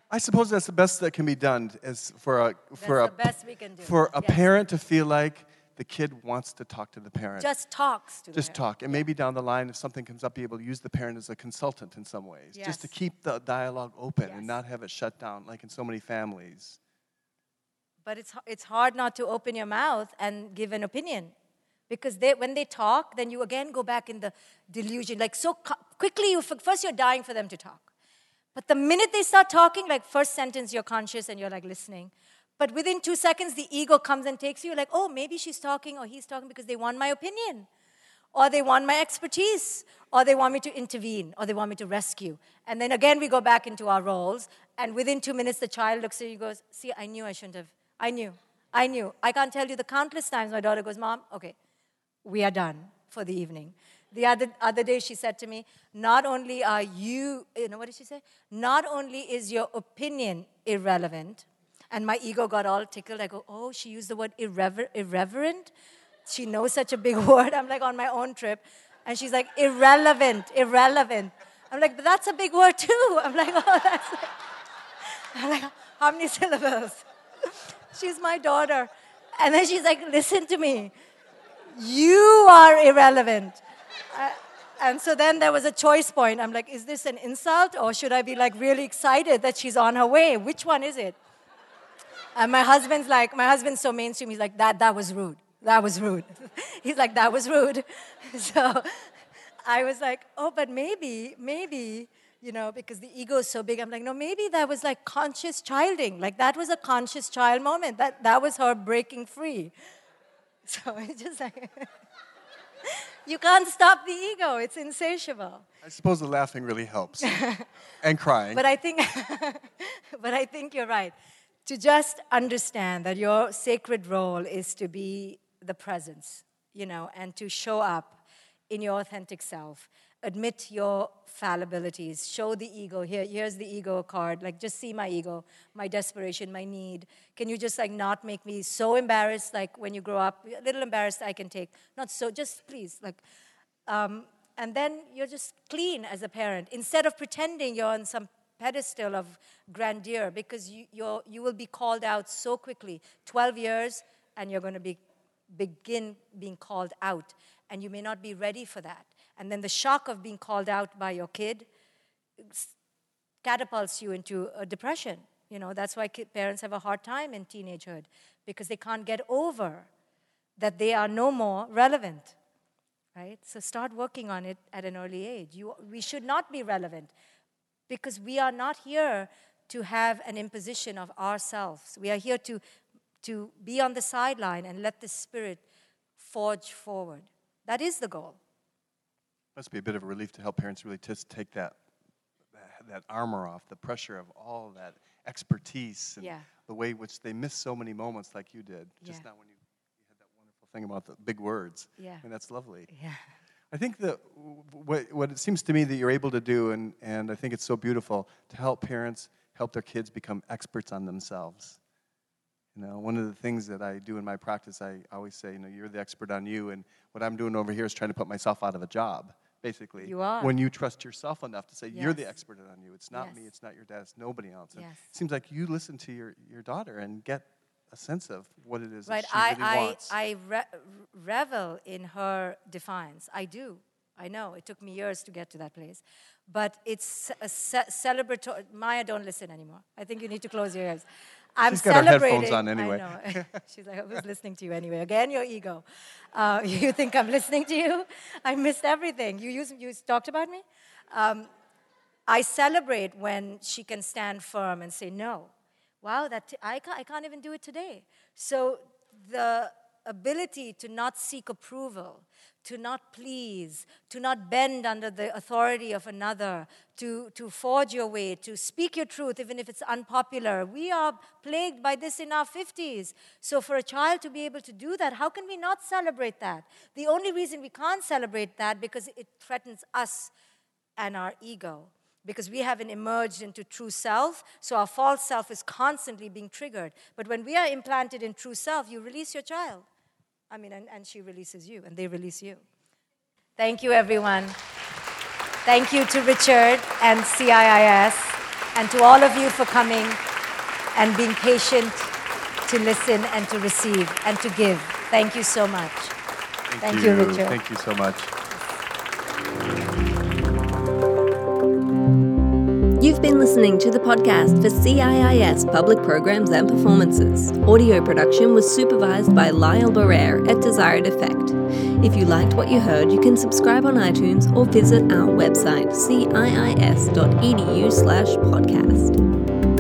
I suppose that's the best that can be done is for a for a best we can do. for a parent to feel like the kid wants to talk to the parent. Just talks to them Just talk. And maybe down the line, if something comes up, be able to use the parent as a consultant in some ways. Just to keep the dialogue open Yes. and not have it shut down like in so many families. But it's, it's hard not to open your mouth and give an opinion. Because they, when they talk, then you again go back in the delusion. Like so cu- quickly, you, first you're dying for them to talk. But the minute they start talking, like first sentence, you're conscious and you're like listening. But within two seconds, the ego comes and takes you, like, oh, maybe she's talking or he's talking because they want my opinion, or they want my expertise, or they want me to intervene, or they want me to rescue. And then again, we go back into our roles, and within two minutes, the child looks at you and goes, see, I knew I shouldn't have. I knew. I knew. I can't tell you the countless times my daughter goes, Mom, okay, we are done for the evening. The other, other day she said to me, Not only are you, you know what did she say? Not only is your opinion irrelevant, and my ego got all tickled. I go, Oh, she used the word irrever- irreverent? She knows such a big word. I'm like on my own trip. And she's like, Irrelevant, irrelevant. I'm like, But that's a big word too. I'm like, Oh, that's. I'm like, How many syllables? she's my daughter. And then she's like, Listen to me you are irrelevant. Uh, and so then there was a choice point. I'm like, is this an insult or should I be like really excited that she's on her way? Which one is it? And my husband's like, my husband's so mainstream, he's like, that, that was rude. That was rude. he's like, that was rude. so I was like, oh, but maybe, maybe, you know, because the ego is so big, I'm like, no, maybe that was like conscious childing. Like that was a conscious child moment. That, that was her breaking free. So it's just like, you can't stop the ego, it's insatiable. I suppose the laughing really helps. and crying. But I think, but I think you're right. To just understand that your sacred role is to be the presence, you know, and to show up in your authentic self. Admit your fallibilities. Show the ego. Here, here's the ego card. Like, just see my ego, my desperation, my need. Can you just like not make me so embarrassed? Like when you grow up, a little embarrassed I can take. Not so. Just please, like. Um, and then you're just clean as a parent instead of pretending you're on some pedestal of grandeur because you, you will be called out so quickly 12 years and you're going to be, begin being called out and you may not be ready for that and then the shock of being called out by your kid catapults you into a depression you know that's why parents have a hard time in teenagehood because they can't get over that they are no more relevant right? So start working on it at an early age. You, we should not be relevant because we are not here to have an imposition of ourselves. We are here to, to be on the sideline and let the Spirit forge forward. That is the goal. Must be a bit of a relief to help parents really just take that, that, armor off, the pressure of all that expertise and Yeah. the way which they miss so many moments like you did. Just Yeah. now when you, you had that wonderful thing about the big words. Yeah. And that's lovely. Yeah. I think that what, what it seems to me that you're able to do, and, and I think it's so beautiful, to help parents help their kids become experts on themselves. You know, one of the things that I do in my practice, I always say, you know, you're the expert on you, and what I'm doing over here is trying to put myself out of a job, basically. You are. When you trust yourself enough to say, you're the expert on you. It's not me, it's not your dad, it's nobody else. Yes. it seems like you listen to your, your daughter and get a sense of what it is Right. that she I, really I, wants. I re- revel in her defiance. I do. I know. It took me years to get to that place. But it's a ce- celebratory. Maya, don't listen anymore. I think you need to close your ears. I'm She's got her headphones celebrating. on anyway. I know. She's like, I was listening to you anyway. Again, your ego. Uh, you think I'm listening to you? I missed everything. You, used, you talked about me? Um, I celebrate when she can stand firm and say, no. Wow, that t- I, can't, I can't even do it today. So the ability to not seek approval, to not please, to not bend under the authority of another, to, to forge your way, to speak your truth, even if it's unpopular. We are plagued by this in our 50s. So, for a child to be able to do that, how can we not celebrate that? The only reason we can't celebrate that because it threatens us and our ego because we haven't emerged into true self, so our false self is constantly being triggered. But when we are implanted in true self, you release your child. I mean, and, and she releases you, and they release you. Thank you, everyone. Thank you to Richard and CIIS, and to all of you for coming and being patient to listen and to receive and to give. Thank you so much. Thank you, Richard. Thank you so much. You've been listening to the podcast for CIIS Public Programs and Performances. Audio production was supervised by Lyle Barrere at Desired Effect. If you liked what you heard, you can subscribe on iTunes or visit our website ciis.edu slash podcast.